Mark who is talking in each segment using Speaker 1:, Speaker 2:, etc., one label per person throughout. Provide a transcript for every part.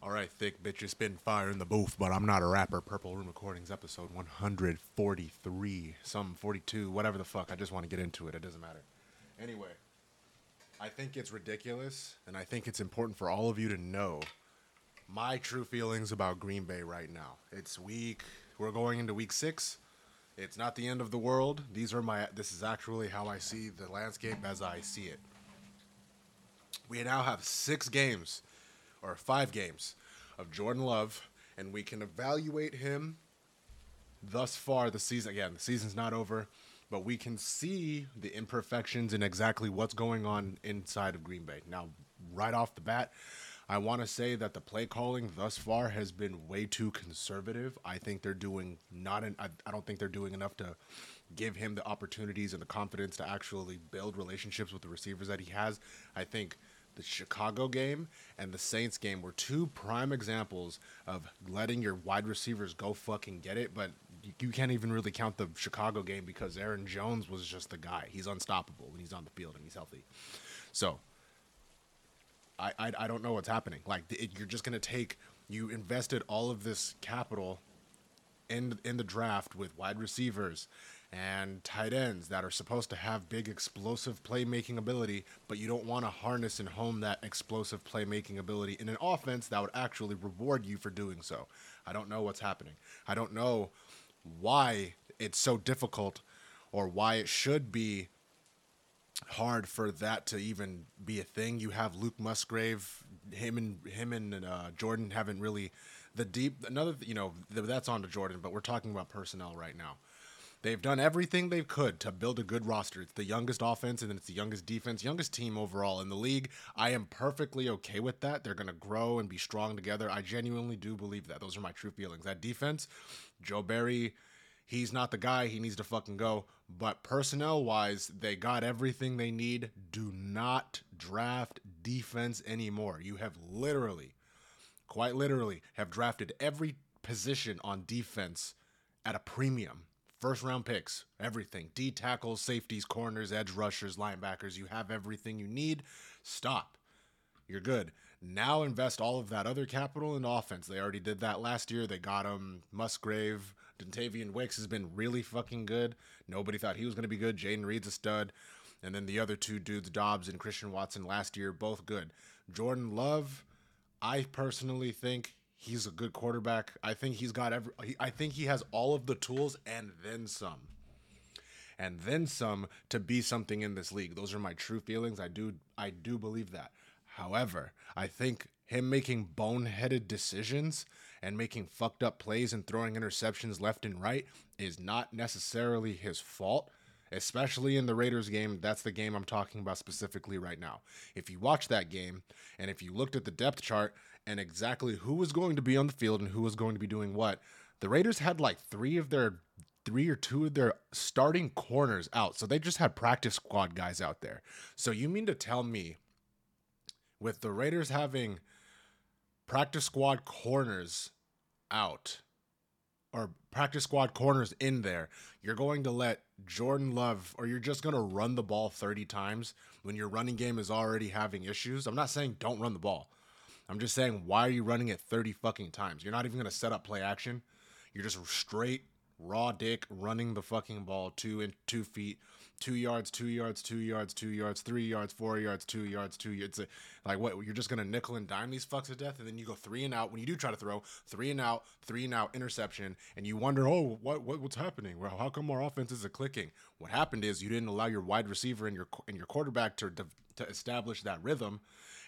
Speaker 1: All right, thick bitches spin fire in the booth, but I'm not a rapper. Purple Room Recordings, episode 143, some 42, whatever the fuck. I just want to get into it. It doesn't matter. Anyway, I think it's ridiculous, and I think it's important for all of you to know my true feelings about Green Bay right now. It's week. We're going into week six. It's not the end of the world. These are my. This is actually how I see the landscape as I see it. We now have six games, or five games, of Jordan Love, and we can evaluate him thus far the season. Again, the season's not over, but we can see the imperfections and exactly what's going on inside of Green Bay. Now, right off the bat, I want to say that the play calling thus far has been way too conservative. I think they're doing not an, I, I don't think they're doing enough to give him the opportunities and the confidence to actually build relationships with the receivers that he has. I think the Chicago game and the Saints game were two prime examples of letting your wide receivers go fucking get it, but you, can't even really count the Chicago game because Aaron Jones was just the guy. He's unstoppable when he's on the field and he's healthy. So, I, I, I don't know what's happening. Like it, you're just gonna take you invested all of this capital in in the draft with wide receivers and tight ends that are supposed to have big explosive playmaking ability, but you don't want to harness and hone that explosive playmaking ability in an offense that would actually reward you for doing so. I don't know what's happening. I don't know why it's so difficult or why it should be hard for that to even be a thing. You have Luke Musgrave, him and him and uh, Jordan haven't really the deep another you know that's on to Jordan, but we're talking about personnel right now. They've done everything they could to build a good roster. It's the youngest offense and then it's the youngest defense, youngest team overall in the league. I am perfectly okay with that. They're going to grow and be strong together. I genuinely do believe that. Those are my true feelings. That defense, Joe Barry, he's not the guy. He needs to fucking go. But personnel wise, they got everything they need. Do not draft defense anymore. You have literally, quite literally, have drafted every position on defense at a premium. First round picks, everything. D tackles, safeties, corners, edge rushers, linebackers. You have everything you need. Stop. You're good. Now invest all of that other capital in offense. They already did that last year. They got him. Musgrave, Dontayvion Wicks has been really fucking good. Nobody thought he was going to be good. Jayden Reed's a stud. And then the other two dudes, Doubs and Christian Watson, last year, both good. Jordan Love, I personally think he's a good quarterback. I think he's got every. I think he has all of the tools and then some, and then some to be something in this league. Those are my true feelings. I do. I do believe that. However, I think him making boneheaded decisions and making fucked up plays and throwing interceptions left and right is not necessarily his fault. Especially in the Raiders game, that's the game I'm talking about specifically right now. If you watch that game and if you looked at the depth chart and exactly who was going to be on the field and who was going to be doing what, the Raiders had like three of their three or two of their starting corners out. So they just had practice squad guys out there. So you mean to tell me with the Raiders having practice squad corners out or practice squad corners in there, you're going to let Jordan Love or you're just going to run the ball 30 times when your running game is already having issues. I'm not saying don't run the ball. I'm just saying why are you running it 30 fucking times? You're not even going to set up play action. You're just straight raw dick running the fucking ball two and two feet, two yards, two yards, two yards, two yards, three yards, four yards, two yards, two yards. Like what you're just gonna nickel and dime these fucks to death, and then you go three and out when you do try to throw three and out, three and out interception, and you wonder, oh, what, what what's happening? Well, how come our offense isn't clicking? What happened is you didn't allow your wide receiver and your and your quarterback to to establish that rhythm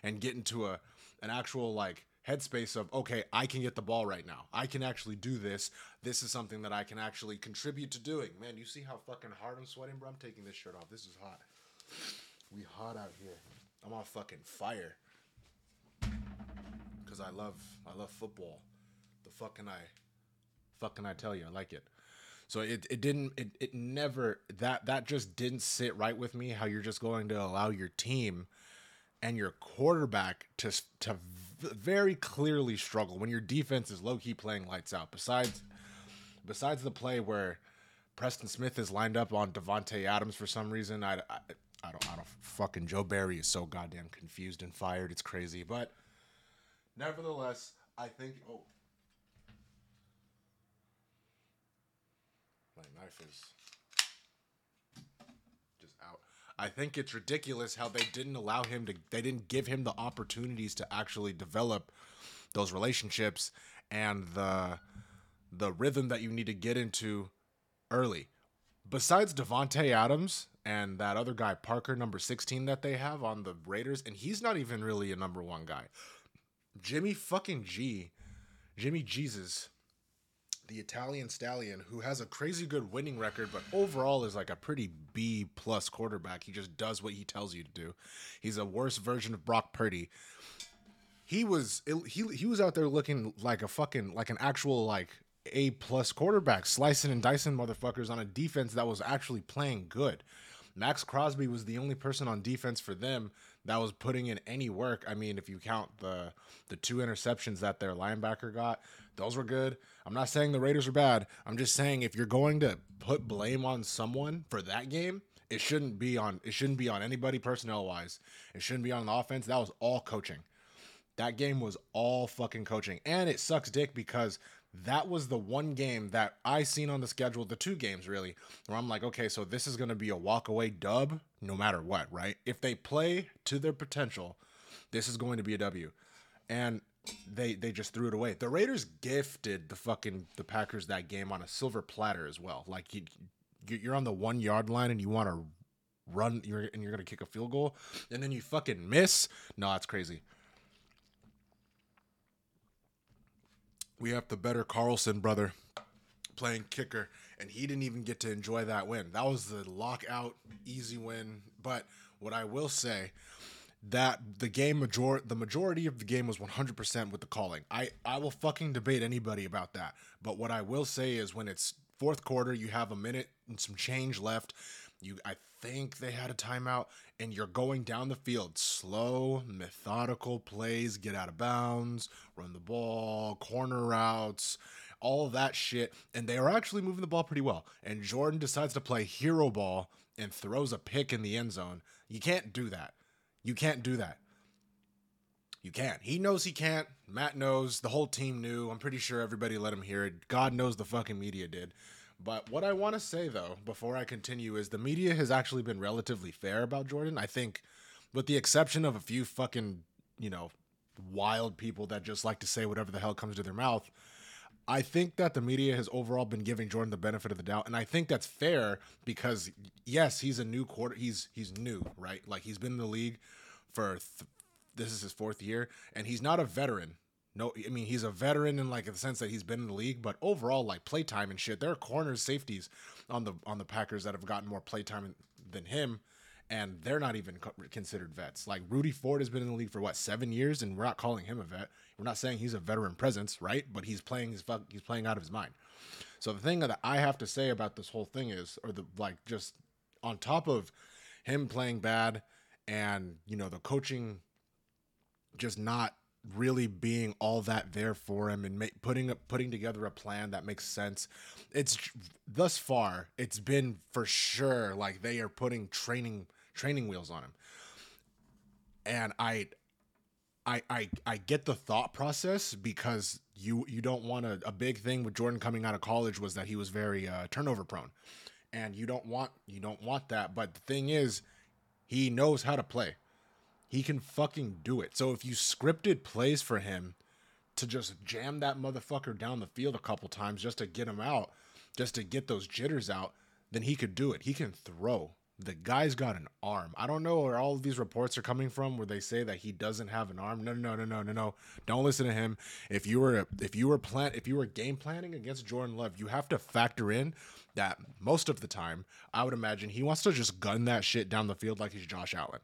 Speaker 1: and get into a an actual like headspace of okay i can get the ball right now. I can actually do this. This is something that i can actually contribute to doing. Man you see how fucking hard i'm sweating bro? I'm taking this shirt off. This is hot. We hot out here. I'm on fucking fire. Because i love i love football. The fucking i fucking i tell you i like it. So it, it didn't it, it never that that just didn't sit right with me how you're just going to allow your team and your quarterback to to very clearly struggle when your defense is low key playing lights out. Besides, besides the play where Preston Smith is lined up on Davante Adams for some reason, I, I, I don't, I don't. Fucking Joe Barry is so goddamn confused and fired. It's crazy, but nevertheless, I think. Oh, my knife is. I think it's ridiculous how they didn't allow him to. They didn't give him the opportunities to actually develop those relationships and the the rhythm that you need to get into early. Besides Davante Adams and that other guy Parker, number sixteen, that they have on the Raiders, and he's not even really a number one guy. Jimmy fucking G, Jimmy Jesus, the Italian stallion, who has a crazy good winning record, but overall is like a pretty B plus quarterback. He just does what he tells you to do. He's a worse version of Brock Purdy. He was he he was out there looking like a fucking like an actual like A plus quarterback, slicing and dicing motherfuckers on a defense that was actually playing good. Maxx Crosby was the only person on defense for them that was putting in any work. I mean, if you count the the two interceptions that their linebacker got, those were good. I'm not saying the Raiders are bad. I'm just saying if you're going to put blame on someone for that game, it shouldn't be on it shouldn't be on anybody personnel wise. It shouldn't be on the offense. That was all coaching. That game was all fucking coaching. And it sucks dick because that was the one game that I seen on the schedule, the two games really, where I'm like, okay, so this is going to be a walk away dub no matter what, right? If they play to their potential, this is going to be a W. And they they just threw it away. The Raiders gifted the fucking the Packers that game on a silver platter as well. Like you you're on the 1 yard line and you want to run you're and you're going to kick a field goal and then you fucking miss. No, that's crazy. We have the better Carlson brother playing kicker, and he didn't even get to enjoy that win. That was the lockout easy win. But what I will say that the game major the majority of the game was 100% with the calling. I I will fucking debate anybody about that. But what I will say is when it's fourth quarter, you have a minute and some change left. You I think they had a timeout and you're going down the field slow, methodical plays, get out of bounds, run the ball, corner routes, all that shit. And they are actually moving the ball pretty well. And Jordan decides to play hero ball and throws a pick in the end zone. You can't do that. You can't do that. You can't. He knows he can't. Matt knows. The whole team knew. I'm pretty sure everybody let him hear it. God knows the fucking media did. But what I want to say though, before I continue, is the media has actually been relatively fair about Jordan. I think, with the exception of a few fucking, you know, wild people that just like to say whatever the hell comes to their mouth. I think that the media has overall been giving Jordan the benefit of the doubt, and I think that's fair because yes, he's a new quarter. He's he's new, right? Like he's been in the league for th- this is his fourth year, and he's not a veteran. No, I mean he's a veteran in like the sense that he's been in the league, but overall like playtime and shit. There are corners, safeties on the on the Packers that have gotten more playtime than him, and they're not even considered vets. Like Rudy Ford has been in the league for what seven years, and we're not calling him a vet. We're not saying he's a veteran presence, right? But he's playing his fuck, he's playing out of his mind. So the thing that I have to say about this whole thing is, or the like, just on top of him playing bad, and you know the coaching just not really being all that there for him and make, putting putting together a plan that makes sense. It's thus far it's been for sure like they are putting training training wheels on him. And I I I I get the thought process because you you don't want a, a big thing with Jordan coming out of college was that he was very uh, turnover prone. And you don't want you don't want that, but the thing is he knows how to play he can fucking do it. So if you scripted plays for him to just jam that motherfucker down the field a couple times just to get him out, just to get those jitters out, then he could do it. He can throw. The guy's got an arm. I don't know where all of these reports are coming from where they say that he doesn't have an arm. No, no, no, no, no, no. Don't listen to him. If you were if you were plan if you were game planning against Jordan Love, you have to factor in that most of the time, I would imagine he wants to just gun that shit down the field like he's Josh Allen.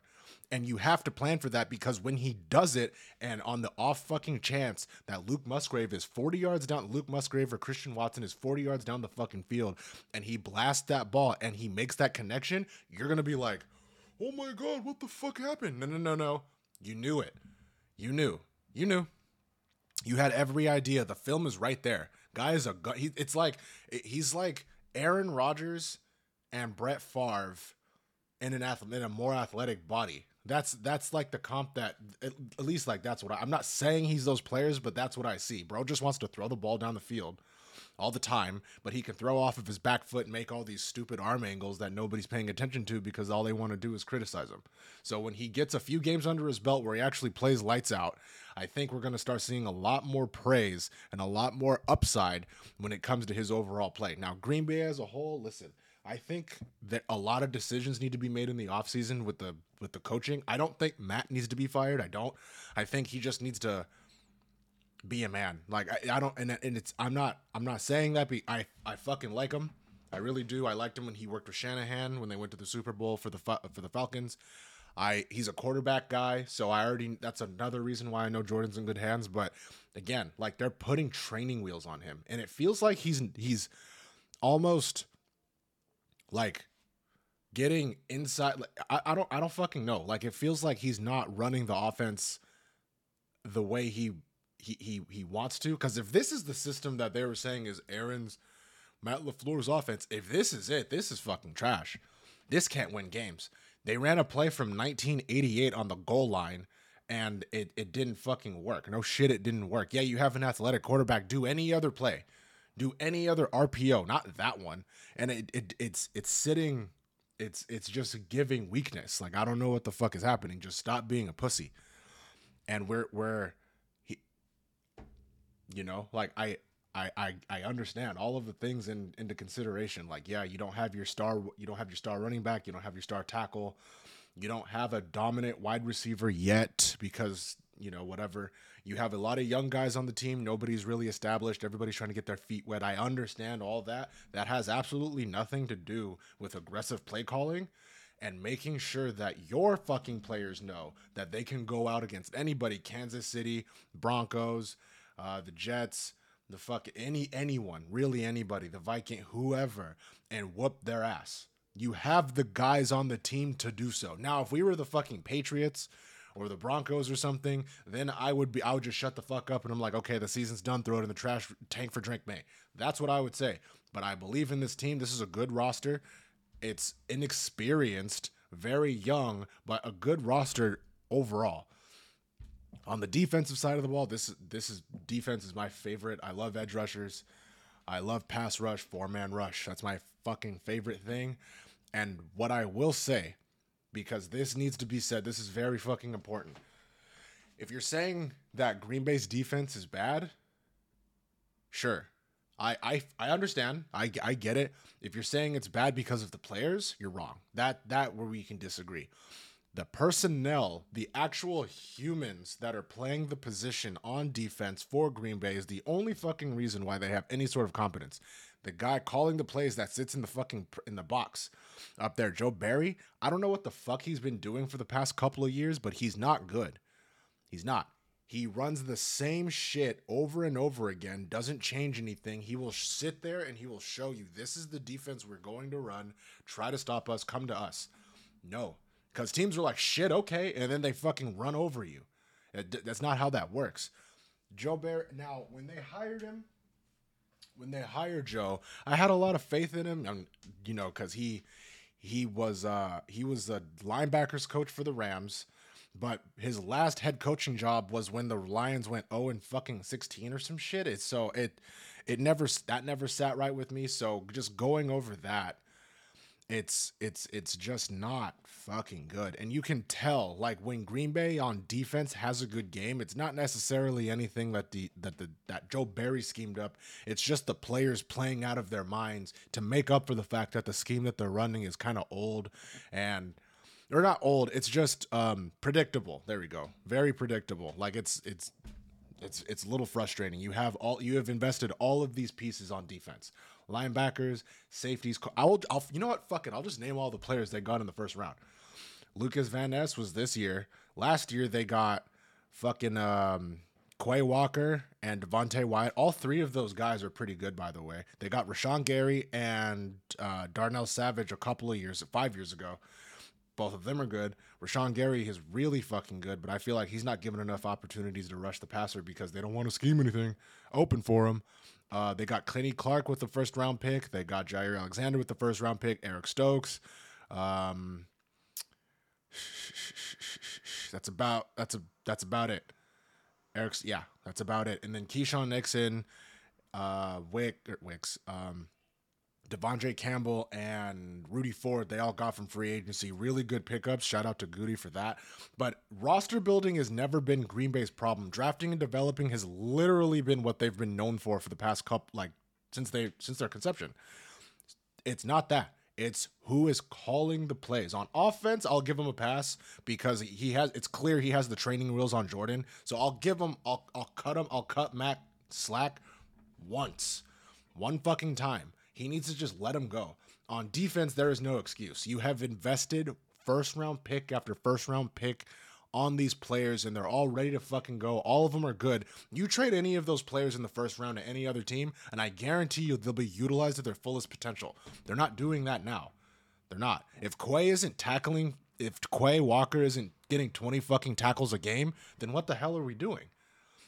Speaker 1: And you have to plan for that because when he does it, and on the off fucking chance that Luke Musgrave is 40 yards down, Luke Musgrave or Christian Watson is 40 yards down the fucking field, and he blasts that ball and he makes that connection, you're gonna be like, oh my god, what the fuck happened? No, no, no, no. You knew it. You knew. You knew. You had every idea. The film is right there. Guy is a. He, it's like he's like Aaron Rodgers and Brett Favre in an ath- in a more athletic body That's that's like the comp that at, least like that's what I, I'm not saying he's those players, but that's what I see. Bro just wants to throw the ball down the field all the time, but he can throw off of his back foot and make all these stupid arm angles that nobody's paying attention to because all they want to do is criticize him. So when he gets a few games under his belt where he actually plays lights out, I think we're going to start seeing a lot more praise and a lot more upside when it comes to his overall play. Now, Green Bay as a whole, listen, I think that a lot of decisions need to be made in the offseason with the with the coaching. I don't think Matt needs to be fired. I don't. I think he just needs to be a man. Like I, I don't and, and it's I'm not I'm not saying that be I I fucking like him. I really do. I liked him when he worked with Shanahan when they went to the Super Bowl for the for the Falcons. I he's a quarterback guy, so I already that's another reason why I know Jordan's in good hands, but again, like they're putting training wheels on him and it feels like he's he's almost like getting inside like, I, I don't I don't fucking know. Like it feels like he's not running the offense the way he he he he wants to. Because if this is the system that they were saying is Aaron's Matt LaFleur's offense, if this is it, this is fucking trash. This can't win games. They ran a play from 1988 on the goal line and it, it didn't fucking work. No shit, it didn't work. Yeah, you have an athletic quarterback. Do any other play. Do any other RPO, not that one. And it, it it's it's sitting it's it's just giving weakness. Like I don't know what the fuck is happening. Just stop being a pussy. And we're we're he, you know, like I I, I, I understand all of the things in into consideration. Like, yeah, you don't have your star you don't have your star running back, you don't have your star tackle, you don't have a dominant wide receiver yet because, you know, whatever. You have a lot of young guys on the team. Nobody's really established. Everybody's trying to get their feet wet. I understand all that. That has absolutely nothing to do with aggressive play calling and making sure that your fucking players know that they can go out against anybody, Kansas City, Broncos, uh, the Jets, the fuck any anyone, really anybody, the Viking, whoever, and whoop their ass. You have the guys on the team to do so. Now, if we were the fucking Patriots or the Broncos or something, then I would be I would just shut the fuck up and I'm like, okay, the season's done, throw it in the trash tank for Drake Maye. That's what I would say. But I believe in this team. This is a good roster. It's inexperienced, very young, but a good roster overall. On the defensive side of the ball, this this is defense is my favorite. I love edge rushers. I love pass rush, four man rush. That's my fucking favorite thing. And what I will say, because this needs to be said, this is very fucking important. If you're saying that Green Bay's defense is bad, sure. I, I I understand. I, I get it. If you're saying it's bad because of the players, you're wrong. That that where we can disagree the personnel, the actual humans that are playing the position on defense for Green Bay is the only fucking reason why they have any sort of competence. The guy calling the plays that sits in the fucking in the box up there, Joe Barry. I don't know what the fuck he's been doing for the past couple of years, but he's not good. He's not. He runs the same shit over and over again, doesn't change anything. He will sit there and he will show you this is the defense we're going to run. Try to stop us, come to us. No, because teams are like, shit, okay. And then they fucking run over you. That's not how that works. Joe Bear, now, when they hired him, when they hired Joe, I had a lot of faith in him, and you know, because he he was uh he was a linebackers coach for the Rams, but his last head coaching job was when the Lions went oh and fucking 16 or some shit. It's so it it never that never sat right with me. So just going over that, it's it's it's just not fucking good. And you can tell like when green bay on defense has a good game it's not necessarily anything that the that the that joe barry schemed up. It's just the players playing out of their minds to make up for the fact that the scheme that they're running is kind of old and or not old it's just um predictable. There we go. Very predictable. Like it's it's it's it's a little frustrating you have all you have invested all of these pieces on defense linebackers, safeties. I'll, I'll, you know what? Fuck it. I'll just name all the players they got in the first round. Lucas Van Ness was this year. Last year they got fucking um, Quay Walker and Devonte Wyatt. All three of those guys are pretty good, by the way. They got Rashan Gary and uh, Darnell Savage a couple of years, five years ago. Both of them are good. Rashan Gary is really fucking good, but I feel like he's not given enough opportunities to rush the passer because they don't want to scheme anything open for him. Uh, they got Kenny Clark with the first round pick. They got Jaire Alexander with the first round pick. Eric Stokes. Um, That's about that's a that's about it. Eric's yeah, that's about it. And then Keisean Nixon, uh, Wick er, Wicks, um, De'Vondre Campbell and Rudy Ford, they all got from free agency. Really good pickups. Shout out to Gutey for that. But roster building has never been Green Bay's problem. Drafting and developing has literally been what they've been known for for the past couple, like since they since their conception. It's not that. It's who is calling the plays. On offense, I'll give him a pass because he has it's clear he has the training wheels on Jordan. So I'll give him I'll I'll cut him, I'll cut Mac slack once. One fucking time. He needs to just let him go. On defense, there is no excuse. You have invested first round pick after first round pick on these players and they're all ready to fucking go. All of them are good. You trade any of those players in the first round to any other team, and I guarantee you they'll be utilized at their fullest potential. They're not doing that now. They're not. If Quay isn't tackling, if Quay Walker isn't getting 20 fucking tackles a game, then what the hell are we doing?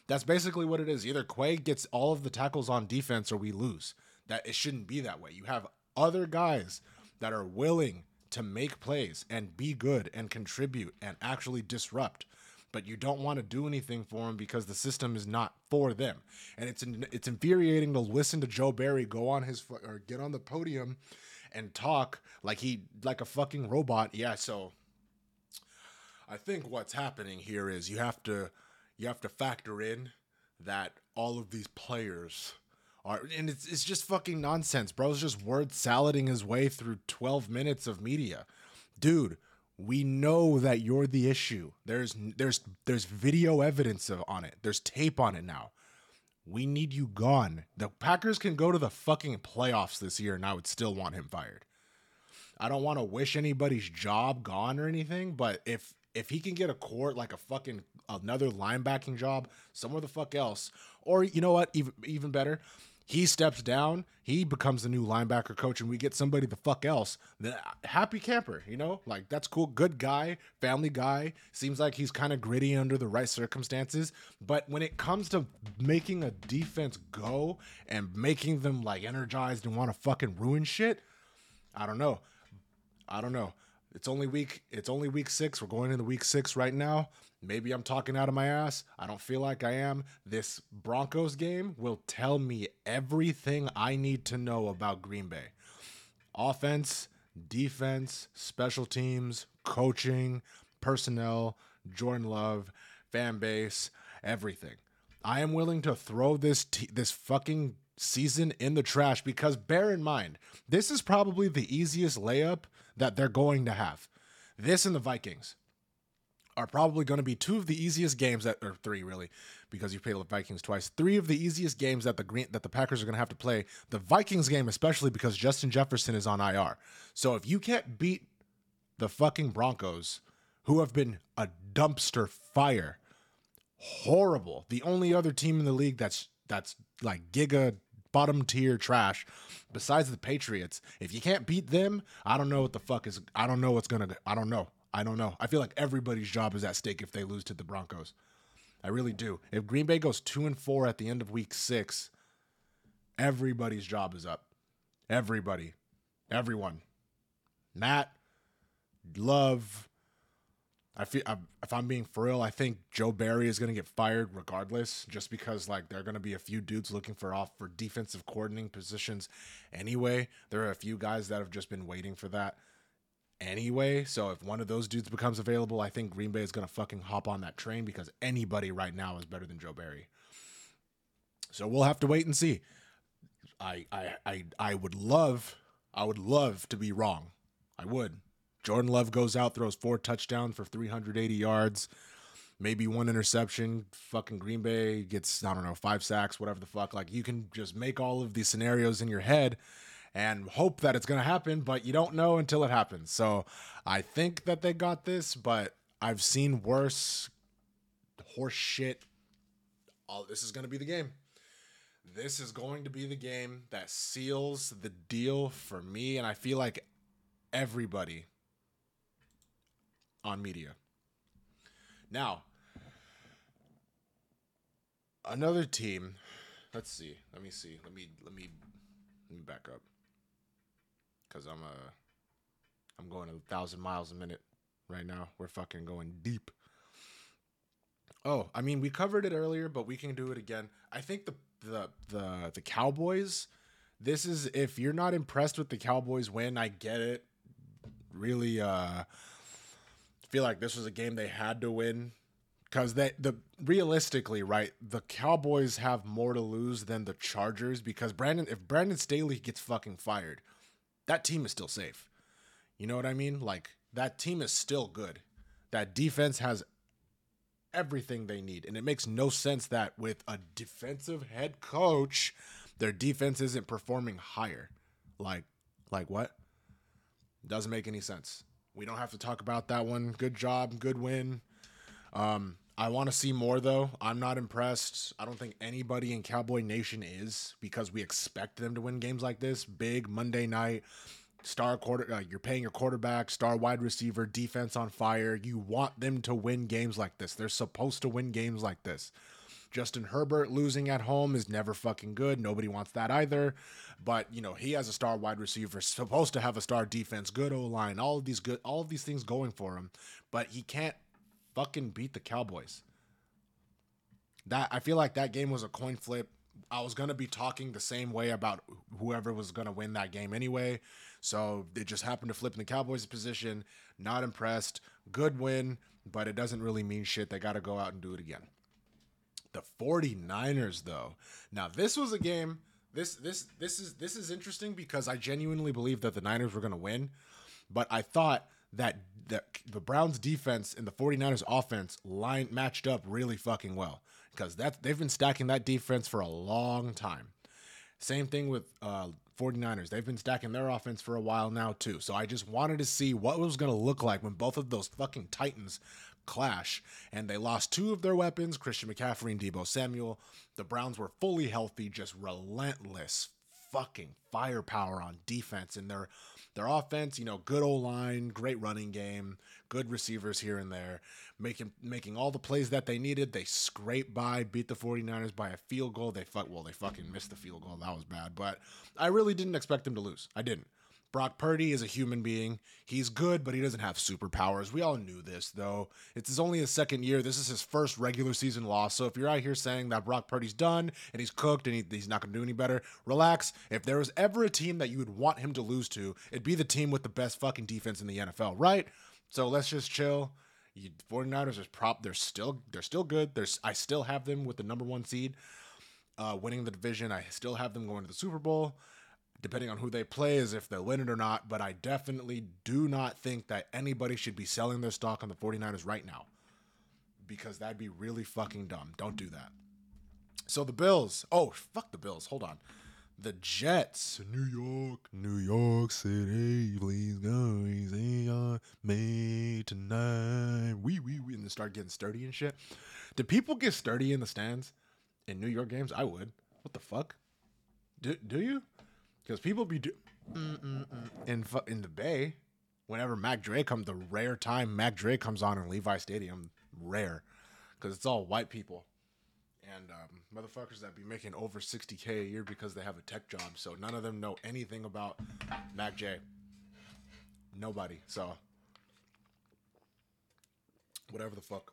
Speaker 1: That's basically what it is. Either Quay gets all of the tackles on defense or we lose. That it shouldn't be that way. You have other guys that are willing to make plays and be good and contribute and actually disrupt but you don't want to do anything for them because the system is not for them and it's it's infuriating to listen to Joe Barry go on his or get on the podium and talk like he like a fucking robot yeah so I think what's happening here is you have to you have to factor in that all of these players and it's it's just fucking nonsense. Bro's just word salading his way through 12 minutes of media. Dude, we know that you're the issue. There's there's there's video evidence of, on it. There's tape on it now. We need you gone. The Packers can go to the fucking playoffs this year and I would still want him fired. I don't want to wish anybody's job gone or anything, but if if he can get a court like a fucking another linebacking job somewhere the fuck else, or you know what, even even better, he steps down, he becomes the new linebacker coach, and we get somebody the fuck else. The happy camper, you know, like that's cool. Good guy, family guy. Seems like he's kind of gritty under the right circumstances. But when it comes to making a defense go and making them like energized and want to fucking ruin shit, I don't know. I don't know. It's only week. It's only week six. We're going into week six right now. Maybe I'm talking out of my ass. I don't feel like I am. This Broncos game will tell me everything I need to know about Green Bay. Offense, defense, special teams, coaching, personnel, Jordan Love, fan base, everything. I am willing to throw this t- this fucking season in the trash because bear in mind, this is probably the easiest layup that they're going to have. This and the Vikings are probably going to be two of the easiest games that or three really because you've played the Vikings twice. Three of the easiest games that the green that the Packers are going to have to play. The Vikings game especially because Justin Jefferson is on IR. So if you can't beat the fucking Broncos who have been a dumpster fire, horrible. The only other team in the league that's that's like giga bottom tier trash besides the Patriots. If you can't beat them, I don't know what the fuck is I don't know what's to I don't know. I don't know. I feel like everybody's job is at stake if they lose to the Broncos. I really do. If Green Bay goes 2 and 4 at the end of week 6, everybody's job is up. Everybody. Everyone. Matt, Love, I feel if I'm being for real, I think Joe Barry is going to get fired regardless, just because like there are going to be a few dudes looking for off for defensive coordinating positions. Anyway, there are a few guys that have just been waiting for that anyway. So if one of those dudes becomes available, I think Green Bay is going to fucking hop on that train because anybody right now is better than Joe Barry. So we'll have to wait and see. I I I I would love I would love to be wrong. I would. Jordan Love goes out, throws four touchdowns for 380 yards, maybe one interception. Fucking Green Bay gets, I don't know, five sacks, whatever the fuck. Like you can just make all of these scenarios in your head and hope that it's going to happen, but you don't know until it happens. So I think that they got this, but I've seen worse horse shit. All this is going to be the game. This is going to be the game that seals the deal for me, and I feel like everybody on media. Now, another team. Let's see. Let me see. Let me let me let me back up. Cause I'm a I'm going a thousand miles a minute. right now. We're fucking going deep. Oh, I mean, we covered it earlier, but we can do it again. I think the the the the Cowboys. This is if you're not impressed with the Cowboys win, I get it. Really, uh, feel like this was a game they had to win because they the realistically right the cowboys have more to lose than the chargers because brandon if brandon staley gets fucking fired that team is still safe. You know what i mean? Like that team is still good. That defense has everything they need and it makes no sense that with a defensive head coach their defense isn't performing higher. Like like what? Doesn't make any sense we don't have to talk about that one good job good win um, I want to see more though. I'm not impressed. I don't think anybody in Cowboy Nation is because we expect them to win games like this. Big Monday night, star quarter. Uh, you're paying your quarterback, star wide receiver, defense on fire. You want them to win games like this. They're supposed to win games like this. Justin Herbert losing at home is never fucking good. Nobody wants that either. But you know he has a star wide receiver, supposed to have a star defense, good O line, all of these good, all of these things going for him. But he can't fucking beat the Cowboys. That I feel like that game was a coin flip. I was gonna be talking the same way about whoever was gonna win that game anyway. So it just happened to flip in the Cowboys' position. Not impressed. Good win, but it doesn't really mean shit. They gotta go out and do it again. The 49ers, though. Now this was a game. This this this is this is interesting because I genuinely believe that the Niners were gonna win, but I thought that the, the Browns defense and the 49ers offense line matched up really fucking well because that they've been stacking that defense for a long time. Same thing with uh 49ers. They've been stacking their offense for a while now too. So I just wanted to see what it was going to look like when both of those fucking Titans clash. And they lost two of their weapons, Christian McCaffrey and Deebo Samuel. The Browns were fully healthy, just relentless fucking firepower on defense and their their offense, you know, good old line, great running game, good receivers here and there, making making all the plays that they needed. They scraped by, beat the 49ers by a field goal. They fuck well, they fucking missed the field goal. That was bad. But I really didn't expect them to lose. I didn't. Brock Purdy is a human being. He's good, but he doesn't have superpowers. We all knew this, though. It's only his second year. This is his first regular season loss. So if you're out here saying that Brock Purdy's done and he's cooked and he, he's not going to do any better, relax. If there was ever a team that you would want him to lose to, it'd be the team with the best fucking defense in the NFL, right? So let's just chill. You, 49ers are prop. They're still they're still good. There's I still have them with the number one seed, uh, winning the division. I still have them going to the Super Bowl depending on who they play, as if they'll win it or not. But I definitely do not think that anybody should be selling their stock on the 49ers right now because that'd be really fucking dumb. Don't do that. So the Bills. Oh, fuck the Bills. Hold on. The Jets. New York, New York City. Please go easy me tonight. We, we, we. And start getting sturdy and shit. Do people get sturdy in the stands in New York games? I would. What the fuck? Do, do you? Because people be do in in the Bay. Whenever Mac Dre comes, the rare time Mac Dre comes on in Levi Stadium, rare, because it's all white people and um, motherfuckers that be making over 60k a year because they have a tech job. So none of them know anything about Mac J. Nobody. So whatever the fuck.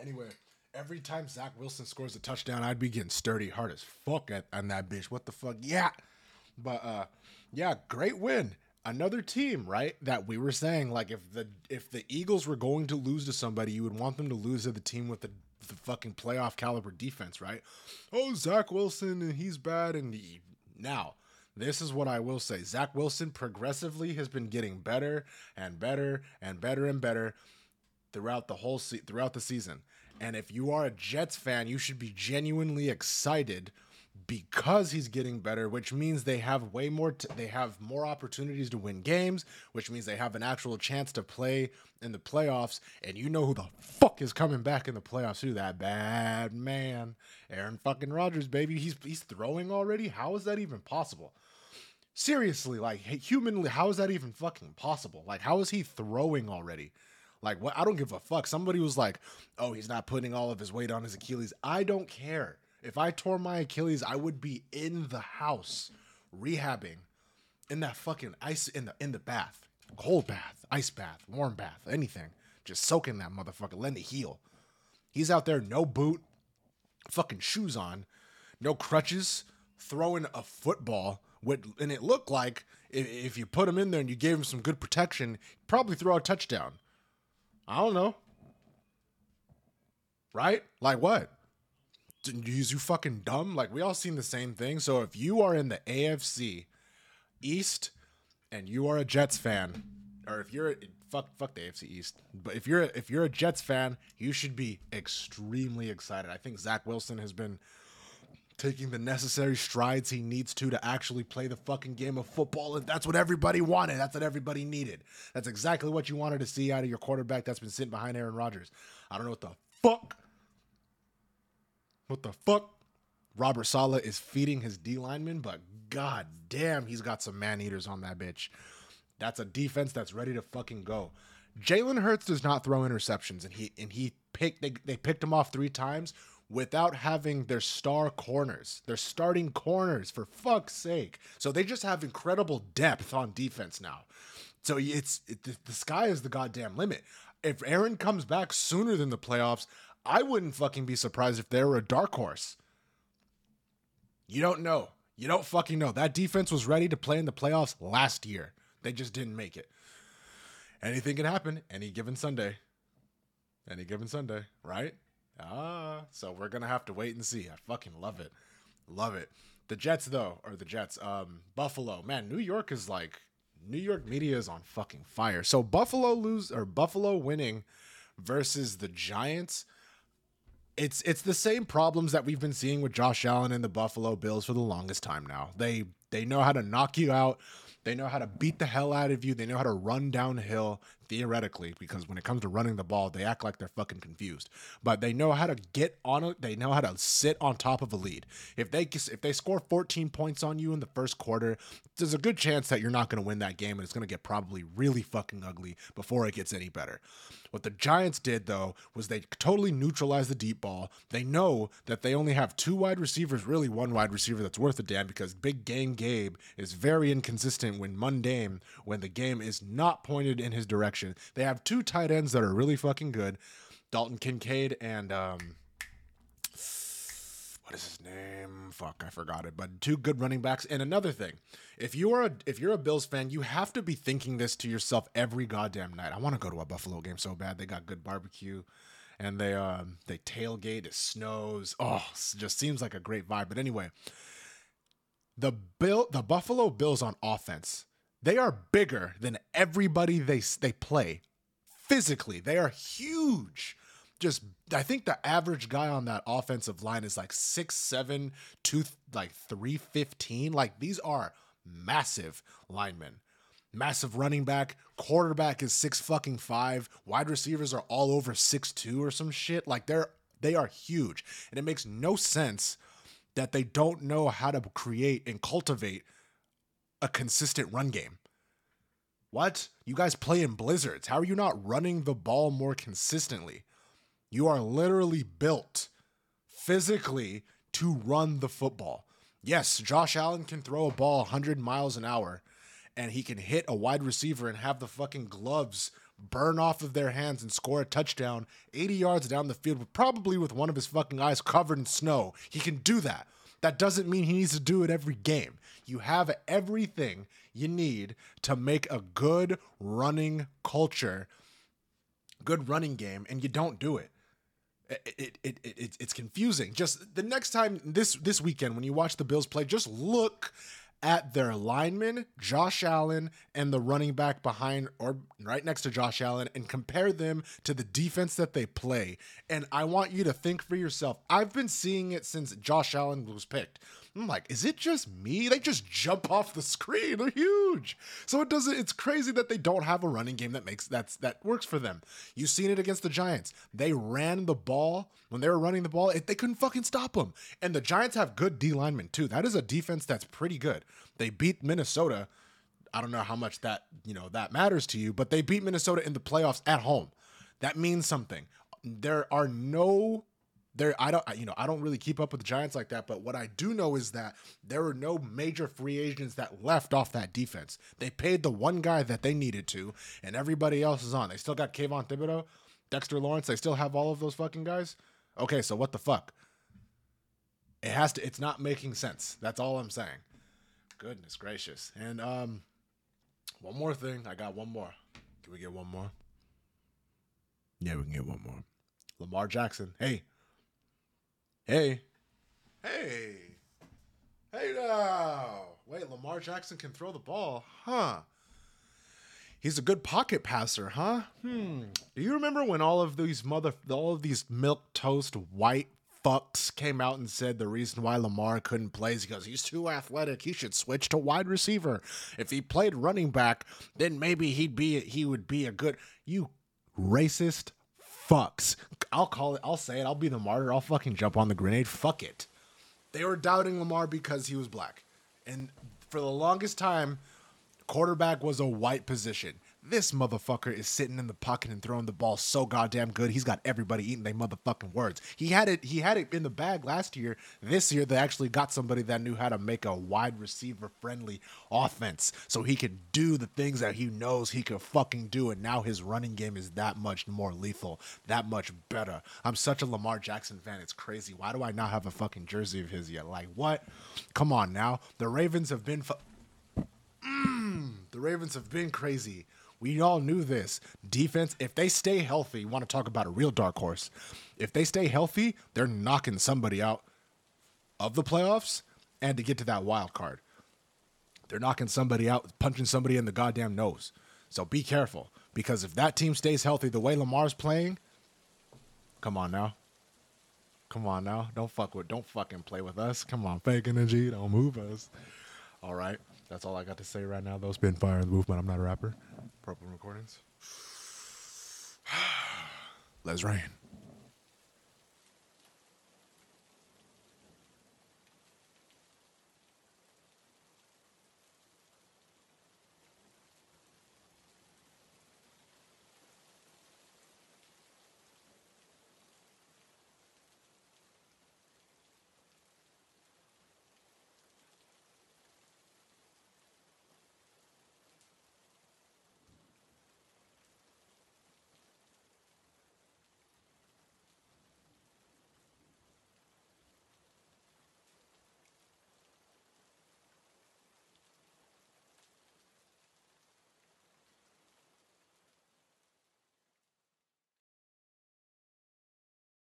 Speaker 1: Anyway, every time Zach Wilson scores a touchdown, I'd be getting sturdy hard as fuck at on that bitch. What the fuck? Yeah. But uh yeah, great win. Another team, right? That we were saying like if the if the Eagles were going to lose to somebody, you would want them to lose to the team with the the fucking playoff caliber defense, right? Oh, Zach Wilson and he's bad and he, now this is what I will say. Zach Wilson progressively has been getting better and better and better and better throughout the whole se- throughout the season. And if you are a Jets fan, you should be genuinely excited because he's getting better, which means they have way more t- they have more opportunities to win games, which means they have an actual chance to play in the playoffs. And you know who the fuck is coming back in the playoffs too? That bad man, Aaron fucking Rodgers, baby. He's he's throwing already. How is that even possible? Seriously, like humanly, how is that even fucking possible? Like, how is he throwing already? Like, what? I don't give a fuck. Somebody was like, "Oh, he's not putting all of his weight on his Achilles." I don't care. If I tore my Achilles, I would be in the house rehabbing in that fucking ice in the in the bath Cold bath, ice bath, warm bath, anything. Just soaking that motherfucker, letting it heal. He's out there, no boot, fucking shoes on, no crutches, throwing a football. With, and it looked like if, if you put him in there and you gave him some good protection, probably throw a touchdown. I don't know. Right? Like what? Is you fucking dumb? Like we all seen the same thing. So if you are in the AFC East and you are a Jets fan, or if you're fuck fuck the AFC East, but if you're if you're a Jets fan, you should be extremely excited. I think Zach Wilson has been taking the necessary strides he needs to to actually play the fucking game of football. And that's what everybody wanted. That's what everybody needed. That's exactly what you wanted to see out of your quarterback that's been sitting behind Aaron Rodgers. I don't know what the fuck. What the fuck? Robert Saleh is feeding his D lineman, but god damn, he's got some man eaters on that bitch. That's a defense that's ready to fucking go. Jalen Hurts does not throw interceptions, and he and he picked they, they picked him off three times without having their star corners, their starting corners, for fuck's sake. So they just have incredible depth on defense now. So it's it, the, the sky is the goddamn limit. If Aaron comes back sooner than the playoffs, I wouldn't fucking be surprised if they were a dark horse. You don't know. You don't fucking know. That defense was ready to play in the playoffs last year. They just didn't make it. Anything can happen any given Sunday. Any given Sunday, right? Ah, so we're gonna have to wait and see. I fucking love it, love it. The Jets, though, or the Jets, um, Buffalo, man, New York is like New York media is on fucking fire. So Buffalo lose or Buffalo winning versus the Giants. It's it's the same problems that we've been seeing with Josh Allen and the Buffalo Bills for the longest time now. They they know how to knock you out. They know how to beat the hell out of you. They know how to run downhill theoretically because when it comes to running the ball, they act like they're fucking confused. But they know how to get on it. They know how to sit on top of a lead. If they if they score 14 points on you in the first quarter, there's a good chance that you're not going to win that game and it's going to get probably really fucking ugly before it gets any better. What the Giants did though was they totally neutralized the deep ball. They know that they only have two wide receivers, really one wide receiver that's worth a damn because Big Game Gabe is very inconsistent when mundane when the game is not pointed in his direction. They have two tight ends that are really fucking good, Dalton Kincaid and um what is his name? Fuck, I forgot it. But two good running backs. And another thing, if you are a if you're a Bills fan, you have to be thinking this to yourself every goddamn night. I want to go to a Buffalo game so bad. They got good barbecue, and they um they tailgate. It snows. Oh, just seems like a great vibe. But anyway, the Bill the Buffalo Bills on offense, they are bigger than everybody they they play. Physically, they are huge just I think the average guy on that offensive line is like six seven, two like three fifteen. Like these are massive linemen. Massive running back, quarterback is six fucking five. Wide receivers are all over six two or some shit. Like they're they are huge, and it makes no sense that they don't know how to create and cultivate a consistent run game. What? You guys play in blizzards. How are you not running the ball more consistently? You are literally built physically to run the football. Yes, Josh Allen can throw a ball 100 miles an hour and he can hit a wide receiver and have the fucking gloves burn off of their hands and score a touchdown 80 yards down the field, probably with one of his fucking eyes covered in snow. He can do that. That doesn't mean he needs to do it every game. You have everything you need to make a good running culture, good running game, and you don't do it it, it, it, it, it's confusing. Just the next time this this weekend when you watch the Bills play, just look at their linemen, Josh Allen, and the running back behind or right next to Josh Allen, and compare them to the defense that they play. And I want you to think for yourself. I've been seeing it since Josh Allen was picked. I'm like, is it just me? They just jump off the screen. They're huge. So it doesn't. It's crazy that they don't have a running game that makes that's that works for them. You've seen it against the Giants. They ran the ball when they were running the ball. It, they couldn't fucking stop them. And the Giants have good D linemen too. That is a defense that's pretty good. They beat Minnesota. I don't know how much that you know that matters to you, but they beat Minnesota in the playoffs at home. That means something. There are no there I don't you know I don't really keep up with the Giants like that, but what I do know is that there were no major free agents that left off that defense. They paid the one guy that they needed to, and everybody else is on. They still got Kayvon Thibodeaux, Dexter Lawrence. They still have all of those fucking guys. Okay, so what the fuck? It has to. It's not making sense. That's all I'm saying. Goodness gracious. And um, one more thing. I got one more. Can we get one more? Yeah, we can get one more. Lamar Jackson. Hey. Hey. Hey. Hey now. Wait, Lamar Jackson can throw the ball. Huh. He's a good pocket passer, huh? Hmm. Do you remember when all of these mother all of these milk toast white fucks came out and said the reason why Lamar couldn't play is because he's too athletic. He should switch to wide receiver. If he played running back, then maybe he'd be he would be a good you racist fucks. I'll call it. I'll say it. I'll be the martyr. I'll fucking jump on the grenade. Fuck it. They were doubting Lamar because he was black, and for the longest time, quarterback was a white position. This motherfucker is sitting in the pocket and throwing the ball so goddamn good. He's got everybody eating their motherfucking words. He had it. He had it in the bag last year. This year, they actually got somebody that knew how to make a wide receiver friendly offense, so he could do the things that he knows he could fucking do. And now his running game is that much more lethal, that much better. I'm such a Lamar Jackson fan. It's crazy. Why do I not have a fucking jersey of his yet? Like what? Come on now. The Ravens have been. Fu- mm, the Ravens have been crazy. We all knew this. Defense, if they stay healthy, want to talk about a real dark horse. If they stay healthy, they're knocking somebody out of the playoffs and to get to that wild card. They're knocking somebody out, punching somebody in the goddamn nose. So be careful because if that team stays healthy the way Lamar's playing, come on now. Come on now. Don't fuck with don't fucking play with us. Come on, fake energy. Don't move us. All right. That's all I got to say right now. Those been fire in the movement. I'm not a rapper. Purple recordings. Let's rain.